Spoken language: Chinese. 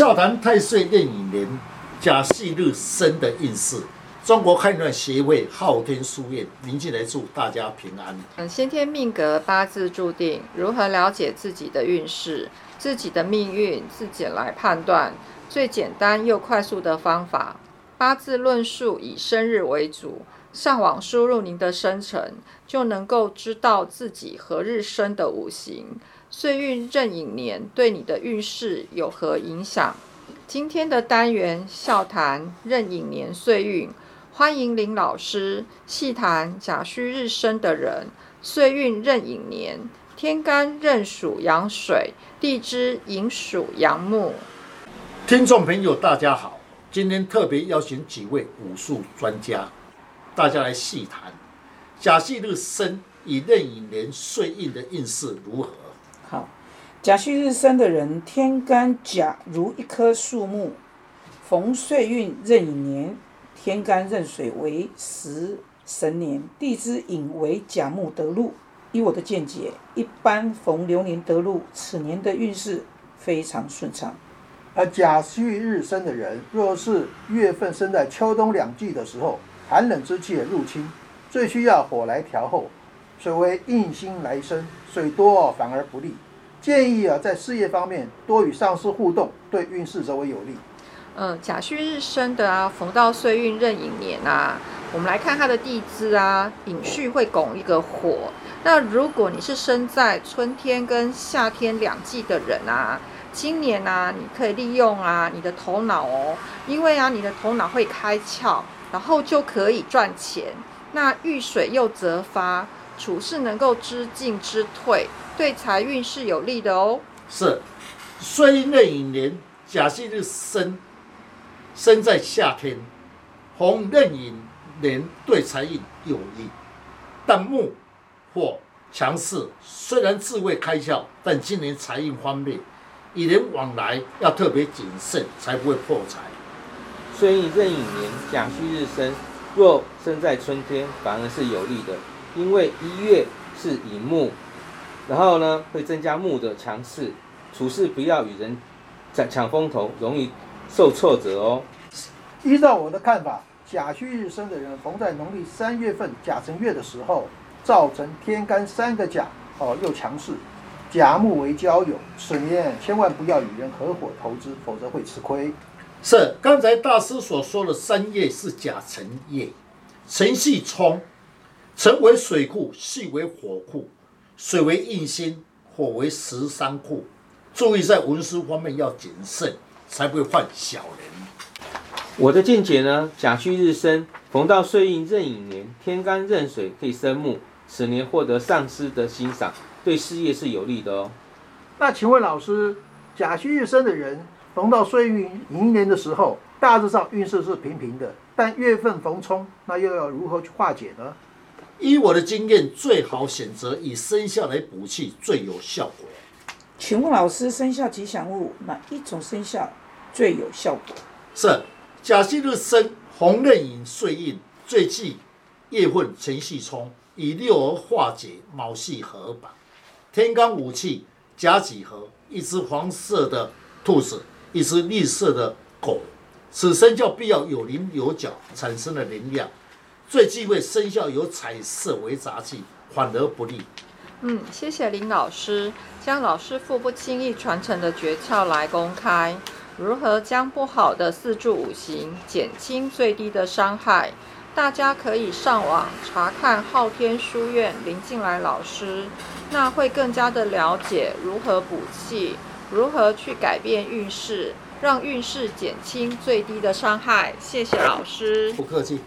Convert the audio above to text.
笑谈太岁壬寅年甲戌日生的运势。中国开运协会昊天书院，您进来祝大家平安。嗯，先天命格八字注定，如何了解自己的运势、自己的命运，自己来判断。最简单又快速的方法，八字论述以生日为主，上网输入您的生辰，就能够知道自己何日生的五行、岁运壬寅年对你的运势有何影响。今天的单元笑谈壬寅年岁运。欢迎林老师细谈甲戌日生的人，岁运壬寅年，天干壬属阳水，地支寅属阳木。听众朋友，大家好，今天特别邀请几位武术专家，大家来细谈甲戌日生以壬寅年岁运的运势如何。好，甲戌日生的人，天干甲如一棵树木，逢岁运壬寅年。天干壬水为食神年，地支寅为甲木得禄。以我的见解，一般逢流年得禄，此年的运势非常顺畅。而甲戌日生的人，若是月份生在秋冬两季的时候，寒冷之气入侵，最需要火来调候。水为印星来生，水多反而不利。建议啊，在事业方面多与上司互动，对运势则为有利。嗯，甲戌日生的啊，逢到岁运壬寅年啊，我们来看他的地支啊，寅戌会拱一个火。那如果你是生在春天跟夏天两季的人啊，今年啊，你可以利用啊你的头脑哦，因为啊你的头脑会开窍，然后就可以赚钱。那遇水又则发，处事能够知进知退，对财运是有利的哦。是，岁运壬寅年，甲戌日生。生在夏天，红壬寅年对财运有利，但木火强势，虽然智慧开窍，但今年财运方面，与人往来要特别谨慎，才不会破财。所以壬寅年甲戌日生，若生在春天，反而是有利的，因为一月是寅木，然后呢会增加木的强势，处事不要与人抢抢风头，容易。受挫折哦。依照我的看法，甲戌日生的人逢在农历三月份甲辰月的时候，造成天干三个甲哦又强势，甲木为交友，此年千万不要与人合伙投资，否则会吃亏。是刚才大师所说的三业是甲辰业，辰系冲，辰为水库，系为火库，水为印星，火为食伤库，注意在文书方面要谨慎。才不会犯小人。我的见解呢，甲戌日生，逢到岁运壬寅年，天干壬水可以生木，此年获得上司的欣赏，对事业是有利的哦。那请问老师，甲戌日生的人逢到岁运寅年的时候，大致上运势是平平的，但月份逢冲，那又要如何去化解呢？依我的经验，最好选择以生肖来补气，最有效果。请问老师，生肖吉祥物哪一种生肖最有效果？是甲戌日生，红刃寅岁印，最忌夜混辰戌冲，以六合化解，卯戌合吧。天干武器甲己合，一只黄色的兔子，一只绿色的狗，此生肖必要有棱有角，产生了能量。最忌讳生肖有彩色为杂气，反而不利。嗯，谢谢林老师将老师傅不轻易传承的诀窍来公开，如何将不好的四柱五行减轻最低的伤害？大家可以上网查看昊天书院林静来老师，那会更加的了解如何补气，如何去改变运势，让运势减轻最低的伤害。谢谢老师，不客气。